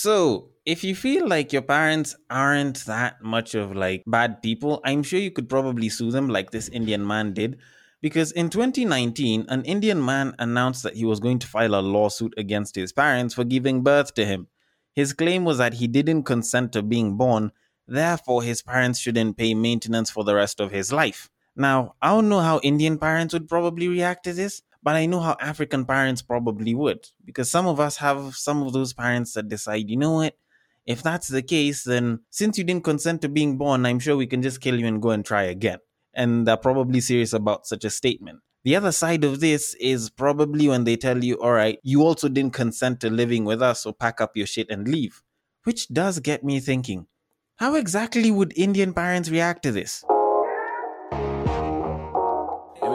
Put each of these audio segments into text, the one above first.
So, if you feel like your parents aren't that much of like bad people, I'm sure you could probably sue them like this Indian man did. Because in 2019, an Indian man announced that he was going to file a lawsuit against his parents for giving birth to him. His claim was that he didn't consent to being born, therefore, his parents shouldn't pay maintenance for the rest of his life. Now, I don't know how Indian parents would probably react to this, but I know how African parents probably would. Because some of us have some of those parents that decide, you know what? If that's the case, then since you didn't consent to being born, I'm sure we can just kill you and go and try again. And they're probably serious about such a statement. The other side of this is probably when they tell you, all right, you also didn't consent to living with us, so pack up your shit and leave. Which does get me thinking how exactly would Indian parents react to this?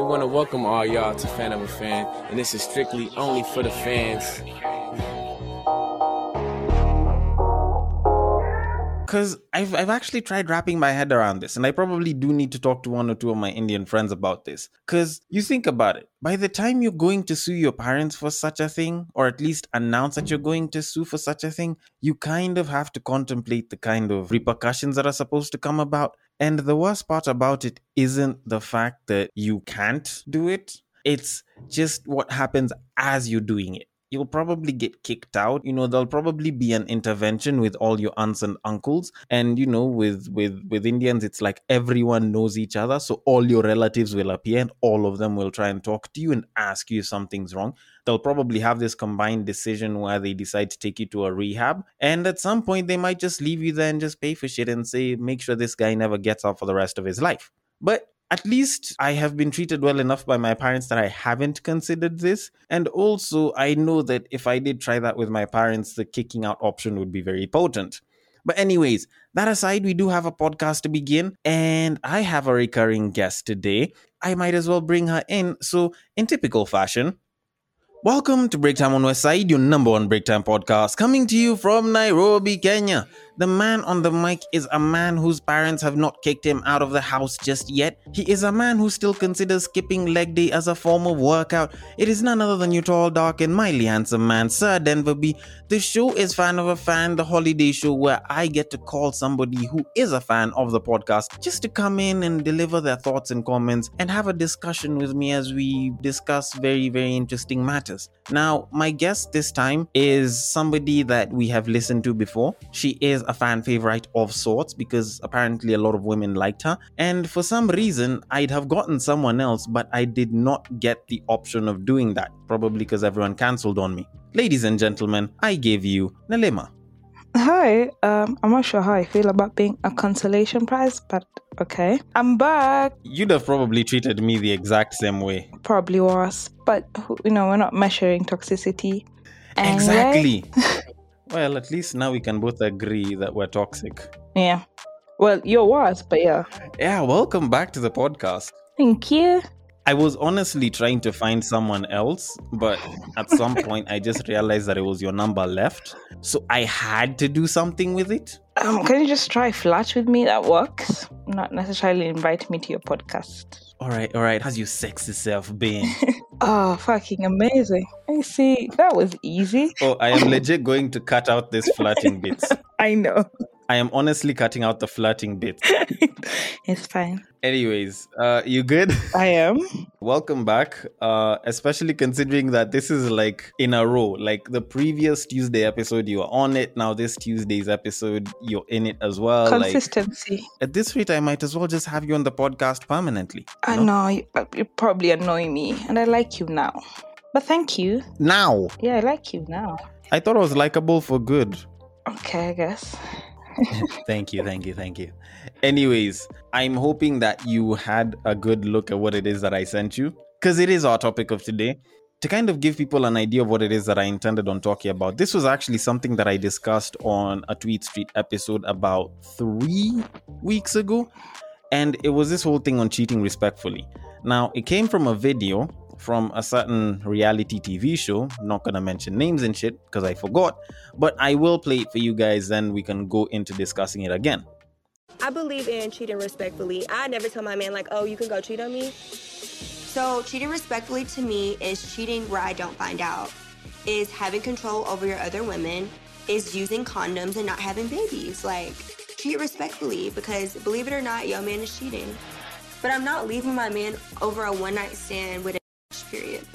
We want to welcome all y'all to Fan of a Fan, and this is strictly only for the fans. because I've I've actually tried wrapping my head around this, and I probably do need to talk to one or two of my Indian friends about this. Because you think about it, by the time you're going to sue your parents for such a thing, or at least announce that you're going to sue for such a thing, you kind of have to contemplate the kind of repercussions that are supposed to come about. And the worst part about it isn't the fact that you can't do it. It's just what happens as you're doing it you'll probably get kicked out. You know there'll probably be an intervention with all your aunts and uncles. And you know with with with indians it's like everyone knows each other. So all your relatives will appear and all of them will try and talk to you and ask you if something's wrong. They'll probably have this combined decision where they decide to take you to a rehab. And at some point they might just leave you there and just pay for shit and say make sure this guy never gets out for the rest of his life. But at least I have been treated well enough by my parents that I haven't considered this. And also, I know that if I did try that with my parents, the kicking out option would be very potent. But, anyways, that aside, we do have a podcast to begin, and I have a recurring guest today. I might as well bring her in. So, in typical fashion, welcome to Break Time on West Side, your number one break time podcast, coming to you from Nairobi, Kenya. The man on the mic is a man whose parents have not kicked him out of the house just yet. He is a man who still considers skipping leg day as a form of workout. It is none other than your tall, dark, and mildly handsome man, Sir Denver B. The show is Fan of a Fan, the holiday show where I get to call somebody who is a fan of the podcast just to come in and deliver their thoughts and comments and have a discussion with me as we discuss very, very interesting matters. Now, my guest this time is somebody that we have listened to before. She is a fan favorite of sorts because apparently a lot of women liked her. And for some reason, I'd have gotten someone else, but I did not get the option of doing that, probably because everyone cancelled on me. Ladies and gentlemen, I gave you Nelima. Hi, um, I'm not sure how I feel about being a consolation prize, but okay. I'm back. You'd have probably treated me the exact same way. Probably was, but you know, we're not measuring toxicity. Anyway. Exactly. Well, at least now we can both agree that we're toxic. Yeah. Well, you're worse, but yeah. Yeah, welcome back to the podcast. Thank you. I was honestly trying to find someone else, but at some point I just realized that it was your number left. So I had to do something with it. Um, can you just try flash with me? That works. Not necessarily invite me to your podcast. All right, all right. How's your sexy self been? oh, fucking amazing. I see. That was easy. Oh, I am legit going to cut out this flirting bits. I know. I am honestly cutting out the flirting bits. it's fine. Anyways, uh, you good? I am. Welcome back. Uh, especially considering that this is like in a row. Like the previous Tuesday episode, you were on it. Now this Tuesday's episode, you're in it as well. Consistency. Like, at this rate, I might as well just have you on the podcast permanently. I know, know you, you probably annoy me, and I like you now. But thank you. Now. Yeah, I like you now. I thought I was likable for good. Okay, I guess. thank you, thank you, thank you. Anyways, I'm hoping that you had a good look at what it is that I sent you because it is our topic of today. To kind of give people an idea of what it is that I intended on talking about, this was actually something that I discussed on a Tweet Street episode about three weeks ago. And it was this whole thing on cheating respectfully. Now, it came from a video from a certain reality TV show. not gonna mention names and shit because I forgot, but I will play it for you guys. Then we can go into discussing it again. I believe in cheating respectfully. I never tell my man like, "Oh, you can go cheat on me." So cheating respectfully to me is cheating where I don't find out, is having control over your other women, is using condoms and not having babies. Like, treat respectfully because believe it or not, your man is cheating. But I'm not leaving my man over a one night stand with a period.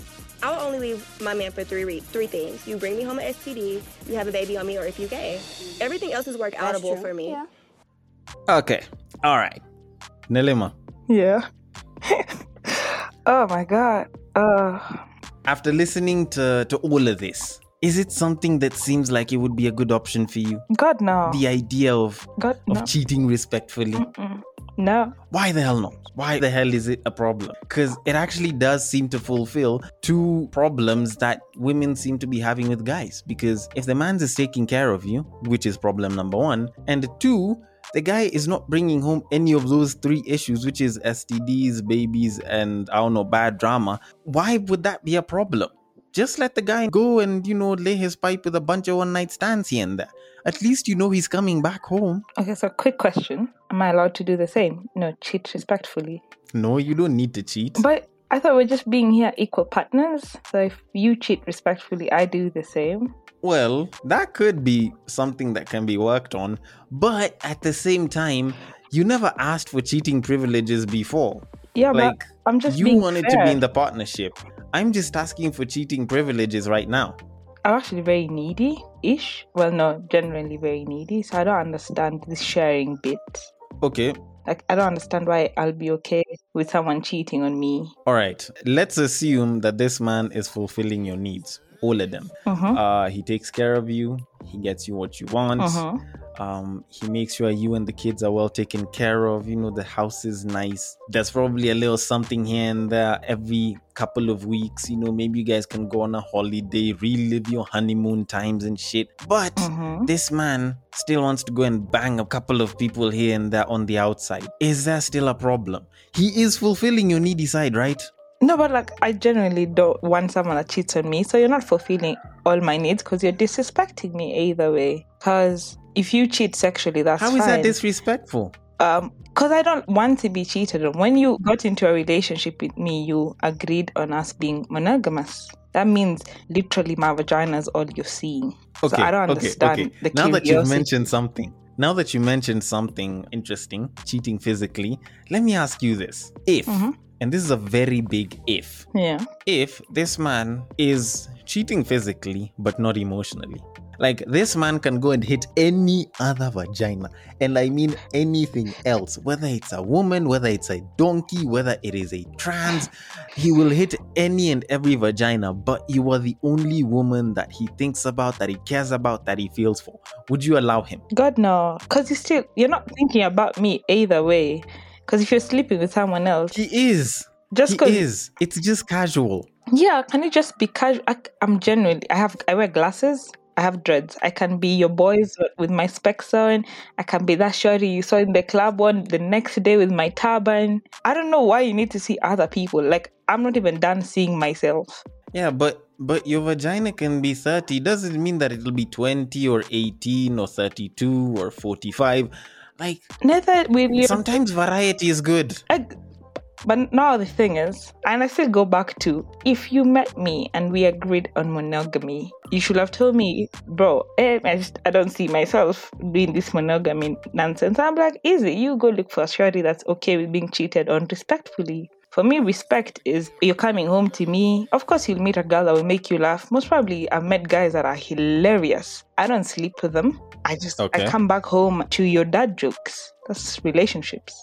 I will only leave my man for three re- three things. You bring me home an STD, you have a baby on me, or if you gay. Everything else is work That's outable true. for me. Yeah. Okay. All right. Nelima, Yeah. oh my god. Uh after listening to, to all of this, is it something that seems like it would be a good option for you? God no. The idea of, God of no. cheating respectfully? Mm-mm. No. Why the hell not? Why the hell is it a problem? Because it actually does seem to fulfill two problems that women seem to be having with guys. Because if the man's is taking care of you, which is problem number one, and two, the guy is not bringing home any of those three issues, which is STDs, babies, and I don't know, bad drama. Why would that be a problem? Just let the guy go and, you know, lay his pipe with a bunch of one night stands here and there. At least you know he's coming back home. Okay, so quick question. Am I allowed to do the same? No, cheat respectfully. No, you don't need to cheat. But I thought we're just being here equal partners. So if you cheat respectfully, I do the same. Well, that could be something that can be worked on, but at the same time, you never asked for cheating privileges before. Yeah, Like, but I'm just you wanted to be in the partnership. I'm just asking for cheating privileges right now. I'm actually very needy ish. Well, no, generally very needy. So I don't understand this sharing bit. Okay, Like, I don't understand why I'll be okay with someone cheating on me. all right. Let's assume that this man is fulfilling your needs, all of them. Uh-huh. Uh, he takes care of you, he gets you what you want. Uh-huh. Um, he makes sure you and the kids are well taken care of. You know, the house is nice. There's probably a little something here and there every couple of weeks. You know, maybe you guys can go on a holiday, relive your honeymoon times and shit. But Mhm. this man still wants to go and bang a couple of people here and there on the outside. Is there still a problem? He is fulfilling your needy side, right? No, but like, I generally don't want someone that cheats on me. So you're not fulfilling all my needs because you're disrespecting me either way. Because if you cheat sexually, that's How is fine. that disrespectful? um because i don't want to be cheated on when you got into a relationship with me you agreed on us being monogamous that means literally my vagina is all you're seeing Okay, so i don't okay, understand okay. the now that you've mentioned something, now that you mentioned something interesting, cheating physically, let me ask you this: If, Mhm. And this is a very big if, yeah. If this man is cheating physically but not emotionally. Like this man can go and hit any other vagina, and I mean anything else, whether it's a woman, whether it's a donkey, whether it is a trans, he will hit any and every vagina, but you are the only woman that he thinks about, that he cares about, that he feels for. Would you allow him? god no. Because you still you're not thinking about me either way because if you're sleeping with someone else He is. just he is. It's just casual. yeah can you just be casual I, i'm genuinely i have i wear glasses I have dreads. I can be your boys with my specs on. I can be that shorty you saw in the club one the next day with my turban. I don't know why you need to see other people. Like I'm not even done seeing myself. Yeah, but but your vagina can be 30 doesn't mean that it'll be 20 or 18 or 32 or 45. Like Neither will you. sometimes variety is good. I, but now the thing is, and I still go back to if you met me and we agreed on monogamy, you should have told me, bro, eh, I, just, I don't see myself doing this monogamy nonsense. I'm like, easy, you go look for a shorty that's okay with being cheated on respectfully. For me, respect is you're coming home to me. Of course, you'll meet a girl that will make you laugh. Most probably, I've met guys that are hilarious. I don't sleep with them. I just Okay. I come back home to your dad jokes. That's relationships.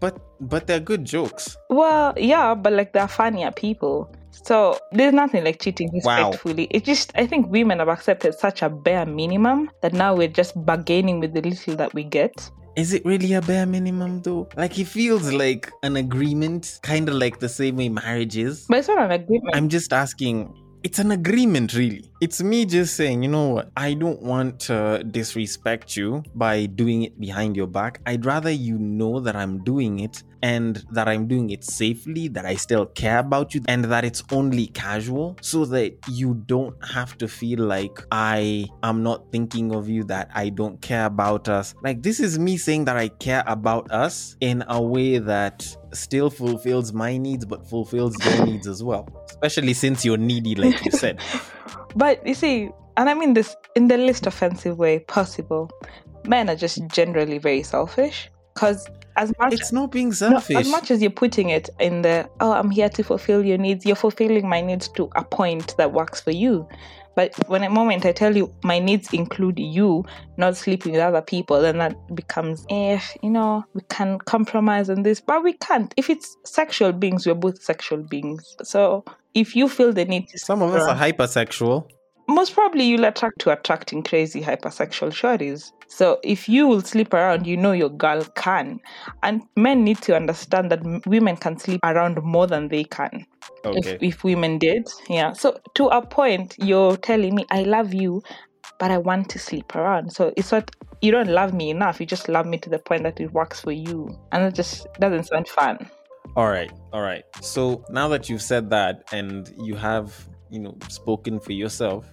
But but they're good jokes. Well, yeah, but like they're funnier people. So there's nothing like cheating Wow. respectfully. It's just I think women have accepted such a bare minimum that now we're just bargaining with the little that we get. Is it really a bare minimum though? Like it feels like an agreement, kind of like the same way marriage is. But it's not an agreement. I'm just asking. It's an agreement, really. It's me just saying, you know what? I don't want to disrespect you by doing it behind your back. I'd rather you know that I'm doing it and that I'm doing it safely, that I still care about you, and that it's only casual so that you don't have to feel like I am not thinking of you, that I don't care about us. Like, this is me saying that I care about us in a way that still fulfills my needs but fulfills your needs as well especially since you're needy like you said But you see, and I mean this in the least offensive way possible. Men are just generally very selfish because as much It's not being no, selfish. as much as you're putting it in the oh i'm here to fulfill your needs you're fulfilling my needs to a point that works for you but when a moment i tell you my needs include you not sleeping with other people then that becomes eh you know we can compromise on this but we can't if it's sexual beings we're both sexual beings so if you feel the need to Some of us are hypersexual. most probably you'll attract to attracting crazy hypersexual shorties. So if you will sleep around, you know your girl can. And men need to understand that women can sleep around more than they can. Okay. If, if women did, yeah. So to a point, you're telling me, I love you, but I want to sleep around. So it's not, you don't love me enough. You just love me to the point that it works for you. And it just doesn't sound fun. All right, all right. So now that you've said that and you have, you know, spoken for yourself,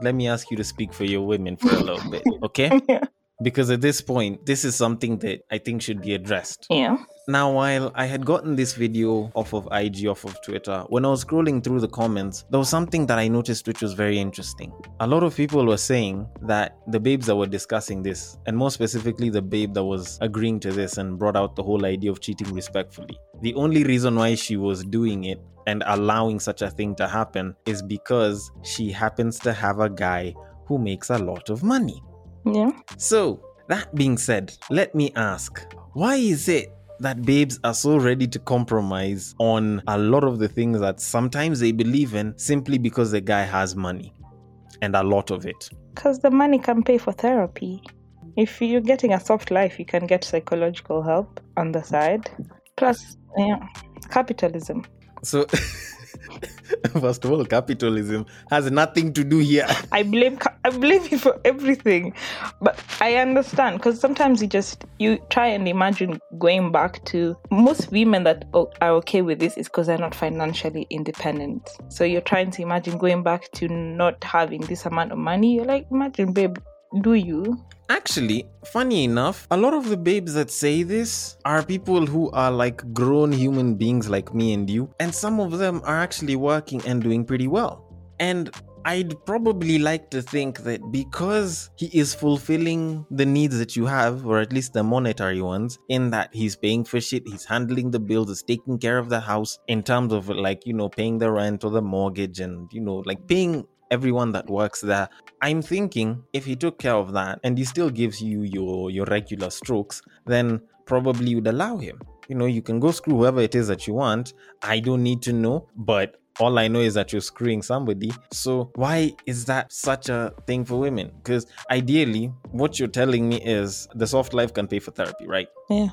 let me ask you to speak for your women for a little bit, okay? Yeah. Because at this point, this is something that I think should be addressed. Yeah. Now, while I had gotten this video off of IG, off of Twitter, when I was scrolling through the comments, there was something that I noticed which was very interesting. A lot of people were saying that the babes that were discussing this, and more specifically the babe that was agreeing to this and brought out the whole idea of cheating respectfully, the only reason why she was doing it and allowing such a thing to happen is because she happens to have a guy who makes a lot of money. Yeah. So, that being said, let me ask why is it that babes are so ready to compromise on a lot of the things that sometimes they believe in simply because the guy has money and a lot of it? Because the money can pay for therapy. If you're getting a soft life, you can get psychological help on the side. Plus, yeah, capitalism. So, first of all, capitalism has nothing to do here. I blame I blame it for everything, but I understand because sometimes you just you try and imagine going back to most women that are okay with this is because they're not financially independent. So you're trying to imagine going back to not having this amount of money. You're like, imagine, babe, do you? Actually, funny enough, a lot of the babes that say this are people who are like grown human beings like me and you, and some of them are actually working and doing pretty well. And I'd probably like to think that because he is fulfilling the needs that you have, or at least the monetary ones, in that he's paying for shit, he's handling the bills, he's taking care of the house in terms of like, you know, paying the rent or the mortgage and, you know, like paying everyone that works there. I'm thinking if he took care of that and he still gives you your your regular strokes, then probably you'd allow him. You know, you can go screw whoever it is that you want. I don't need to know, but all I know is that you're screwing somebody. So why is that such a thing for women? Because ideally, what you're telling me is the soft life can pay for therapy, right? Yeah.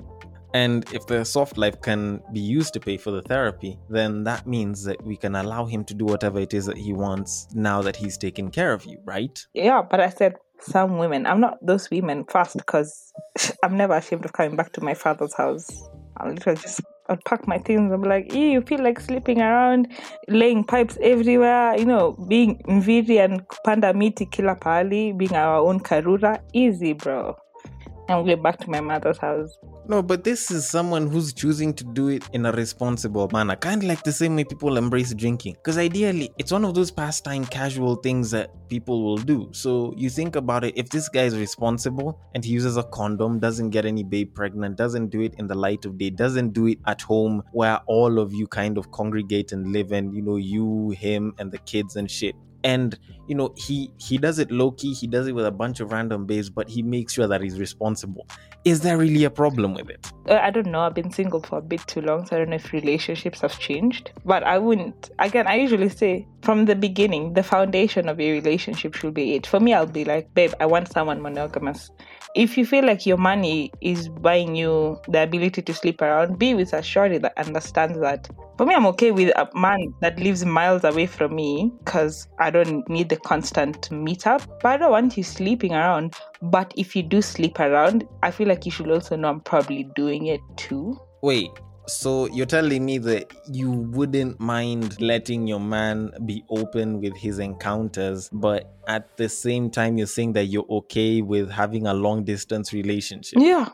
And if the soft life can be used to pay for the therapy, then that means that we can allow him to do whatever it is that he wants now that he's taken care of you, right? Yeah, but I said some women. I'm not those women first because I'm never ashamed of coming back to my father's house. I'll literally just I'll pack my things. I'm like, "Ew, you feel like sleeping around, laying pipes everywhere, you know, being mviri and panda miti kila pali, being our own karura. Easy, bro. I'm going back to my mother's house. No, but this is someone who's choosing to do it in a responsible manner, kind of like the same way people embrace drinking. Because ideally, it's one of those pastime, casual things that people will do. So you think about it if this guy is responsible and he uses a condom, doesn't get any babe pregnant, doesn't do it in the light of day, doesn't do it at home where all of you kind of congregate and live and, you know, you, him, and the kids and shit and you know he he does it low key he does it with a bunch of random babes but he makes sure that he's responsible is there really a problem with it Uh, I don't know. I've been single for a bit too long, so I don't know if relationships have changed. But I wouldn't. Again, I usually say from the beginning, the foundation of a relationship should be it. For me, I'll be like, babe, I want someone monogamous. If you feel like your money is buying you the ability to sleep around, be with a shorty that understands that. For me, I'm okay with a man that lives miles away from me because I don't need the constant meetup. But I don't want you sleeping around. But if you do sleep around, I feel like you should also know I'm probably doing it too. wait so you're telling me that you wouldn't mind letting your man be open with his encounters but at the same time you're saying that you're okay with having a long distance relationship Yeah.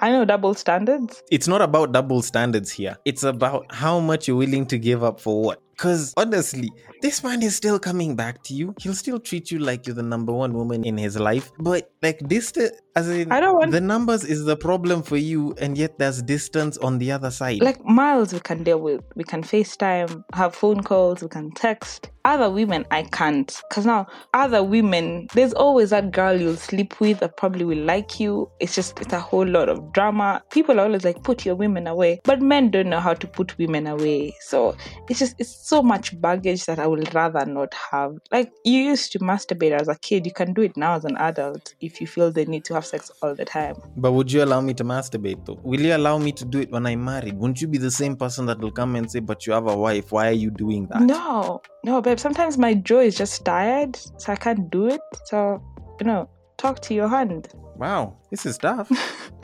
I know double standards. it's not about double standards here it's about how much you're willing to give up for what Because honestly, this man is still coming back to you. He'll still treat you like you're the number one woman in his life. But like this, as in, I don't want- the numbers is the problem for you, and yet there's distance on the other side. Like miles we can deal with. We can FaceTime, have phone calls, we can text. Other women I can't. Cause now other women, there's always that girl you'll sleep with that probably will like you. It's just it's a whole lot of drama. People are always like, put your women away. But men don't know how to put women away. So it's just it's so much baggage that I would rather not have. Like you used to masturbate as a kid, you can do it now as an adult if you feel the need to have sex all the time. But would you allow me to masturbate though? Will you allow me to do it when I'm married? Won't you be the same person that will come and say, But you have a wife, why are you doing that? No, no, babe. Sometimes my jaw is just tired, so I can't do it. So, you know, talk to your hand. Wow, this is tough.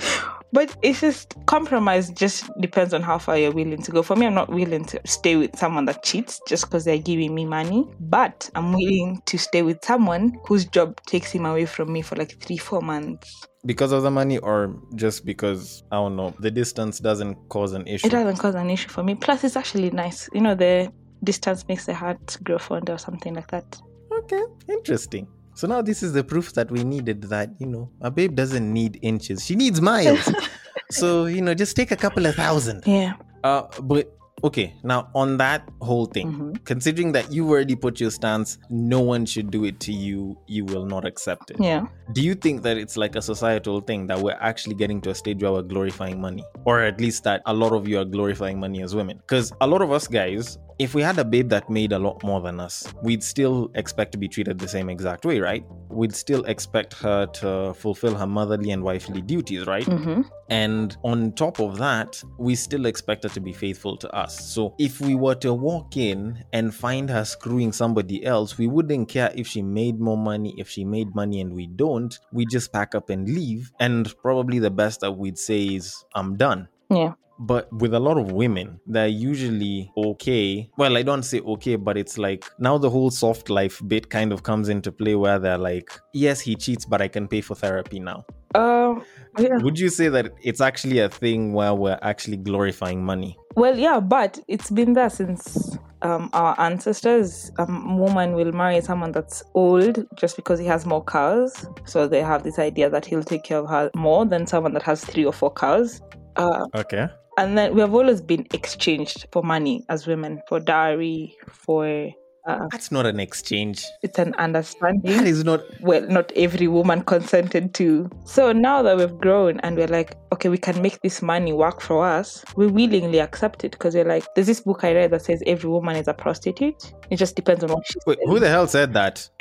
But it's just compromise just depends on how far you're willing to go. For me, I'm not willing to stay with someone that cheats just because they're giving me money. But I'm willing to stay with someone whose job takes him away from me for like three, four months. because of the money or just because I don't know, the distance doesn't cause an issue. It doesn't cause an issue for me. Plus, it's actually nice. You know, the distance makes the heart grow fonder or something like that. Okay, interesting. So now this is the proof that we needed that, you know, a babe doesn't need inches. She needs miles. so, you know, just take a couple of thousand. Yeah. Uh but okay, now on that whole thing, Mhm. considering that you already put your stance, no one should do it to you, you will not accept it. Yeah. Do you think that it's like a societal thing that we're actually getting to a stage where we're glorifying money? Or at least that a lot of you are glorifying money as women? Because a lot of us guys, if we had a babe that made a lot more than us, we'd still expect to be treated the same exact way, right? We'd still expect her to fulfill her motherly and wifely duties, right? Mm-hmm. And on top of that, we still expect her to be faithful to us. So if we were to walk in and find her screwing somebody else, we wouldn't care if she made more money, if she made money and we don't. We just pack up and leave. And probably the best that we'd say is, I'm done. Yeah. But with a lot of women, they're usually okay. Well, I don't say okay, but it's like now the whole soft life bit kind of comes into play where they're like, yes, he cheats, but I can pay for therapy now. Um. Yeah. Would you say that it's actually a thing where we're actually glorifying money? Well, yeah, but it's been there since um, our ancestors. A woman will marry someone that's old just because he has more cows. So they have this idea that he'll take care of her more than someone that has three or four cows. Uh, Okay. And then we have always been exchanged for money as women, for dowry, for. Uh, That's not an exchange. it's an understanding. is not. well, not every woman consented to. So now that we've grown and we're like, okay, we can make this money work for us, we willingly accept it because we're like, there's this book I read that says every woman is a prostitute. It just depends on what she's Wait, who the hell said that?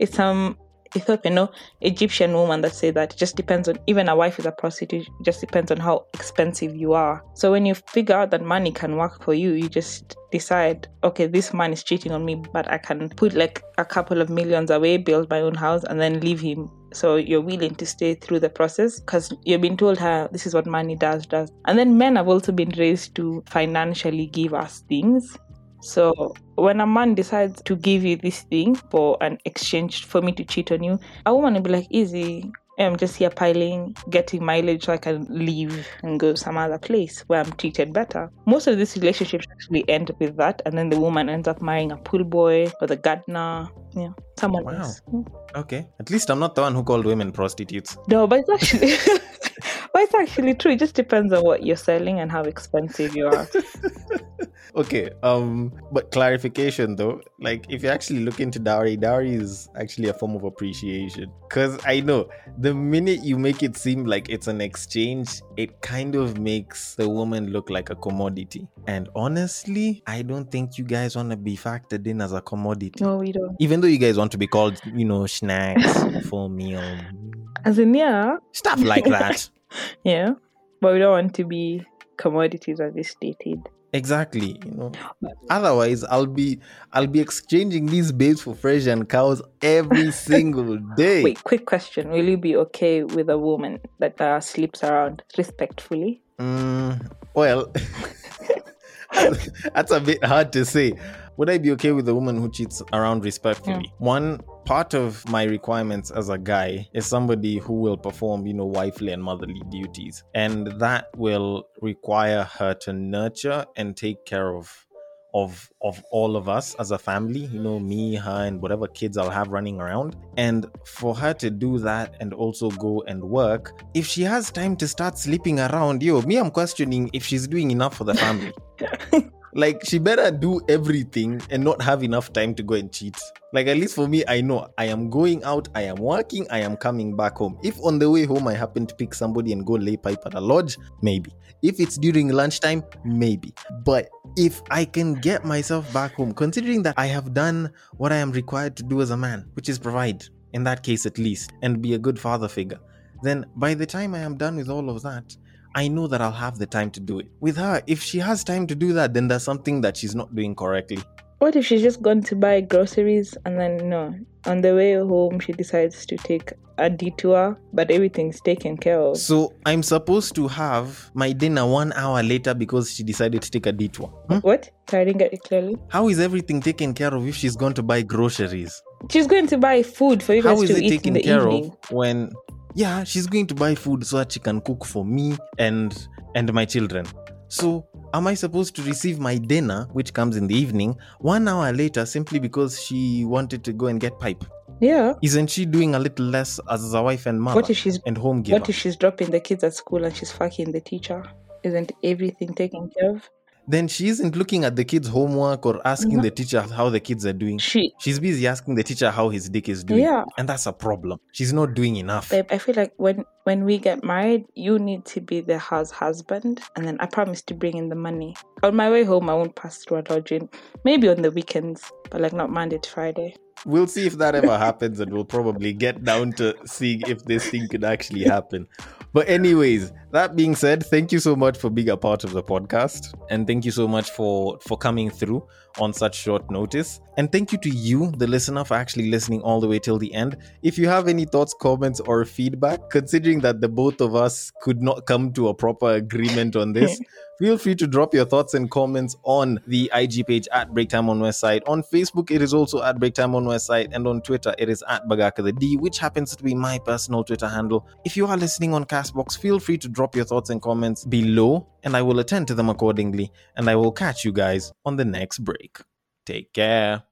it's some Ethiopian, no, Egyptian woman that say that it just depends on even a wife is a prostitute, it just depends on how expensive you are. So when you figure out that money can work for you, you just decide, okay, this man is cheating on me, but I can put like a couple of millions away, build my own house, and then leave him. So you're willing to stay through the process because you've been told how this is what money does, does. And then men have also been raised to financially give us things. So when a man decides to give you this thing for an exchange for me to cheat on you, a woman will be like, easy. I'm just here piling, getting mileage so I can leave and go some other place where I'm treated better. Most of these relationships actually end with that, and then the woman ends up marrying a pool boy or the gardener, yeah, someone Wow. else. Okay. At least I'm not the one who called women prostitutes. No, but it's actually, but it's actually true. It just depends on what you're selling and how expensive you are. okay. Um. But clarification though, like if you actually look into dowry, dowry is actually a form of appreciation. Cause I know the minute you make it seem like it's an exchange, it kind of makes the woman look like a commodity. And honestly, I don't think you guys want to be factored in as a commodity. No, we don't. Even though you guys want to be called, you know, snacks, full meal, As in, yeah, stuff like that. yeah, but we don't want to be commodities as they stated. Exactly. You know. Otherwise, I'll be I'll be exchanging these babes for Frisian cows every single day. Wait, quick question: Will you be okay with a woman that uh, sleeps around respectfully? Mm, well, that's a bit hard to say. Would I be okay with a woman who cheats around respectfully? One part of my requirements as a guy is somebody who will perform, you know, wifely and motherly duties. And that will require her to nurture and take care of of of all of us as a family you know me her and whatever kids i'll have running around. And for her to do that and also go and work if she has time to start sleeping around yo me i'm questioning if she's doing enough for the family like she better do everything and not have enough time to go and cheat. Like at least for me i know i am going out i am working i am coming back home. If on the way home i happen to pick somebody and go lay pipe at a lodge maybe. If it's during lunchtime maybe. But if i can get myself back home considering that i have done what i am required to do as a man which is provide in that case at least and be a good father figure then by the time i am done with all of that I know that I'll have the time to do it. With her, if she has time to do that, then there's something that she's not doing correctly. What if she's just gone to buy groceries and then no, on the way home she decides to take a detour, but everything's taken care of. So I'm supposed to have my dinner one hour later because she decided to take a detour. Hmm? What? I didn't get it clearly. How is everything taken care of if she's gone to buy groceries? She's going to buy food for you guys How is to eat in taken the care evening. of when yeah, she's going to buy food so that she can cook for me and and my children. So am I supposed to receive my dinner, which comes in the evening, one hour later simply because she wanted to go and get pipe? Yeah. Isn't she doing a little less as a wife and mother What if she's and home giver? what if she's dropping the kids at school and she's fucking the teacher? Isn't everything taken care of? Then she isn't looking at the kids' homework or asking mm-hmm. the teacher how the kids are doing. She She's busy asking the teacher how his dick is doing. Yeah. And that's a problem. She's not doing enough. babe, I feel like when when we get married, you need to be the house husband, and then I promise to bring in the money. On my way home, I won't pass through a lodging. Maybe on the weekends, but like not Monday to Friday. We'll see if that ever happens, and we'll probably get down to seeing if this thing could actually happen. But, anyways, that being said, thank you so much for being a part of the podcast, and thank you so much for for coming through on such short notice. And thank you to you, the listener, for actually listening all the way till the end. If you have any thoughts, comments, or feedback, considering that the both of us could not come to a proper agreement on this, feel free to drop your thoughts and comments on the IG page at Breaktime on Westside. On Facebook, it is also at Breaktime on Westside, and on Twitter, it is at Bagaka the D, which happens to be my personal Twitter handle. If you are listening on Castbox, feel free to drop your thoughts and comments below, and I will attend to them accordingly. And I will catch you guys on the next break. Take care.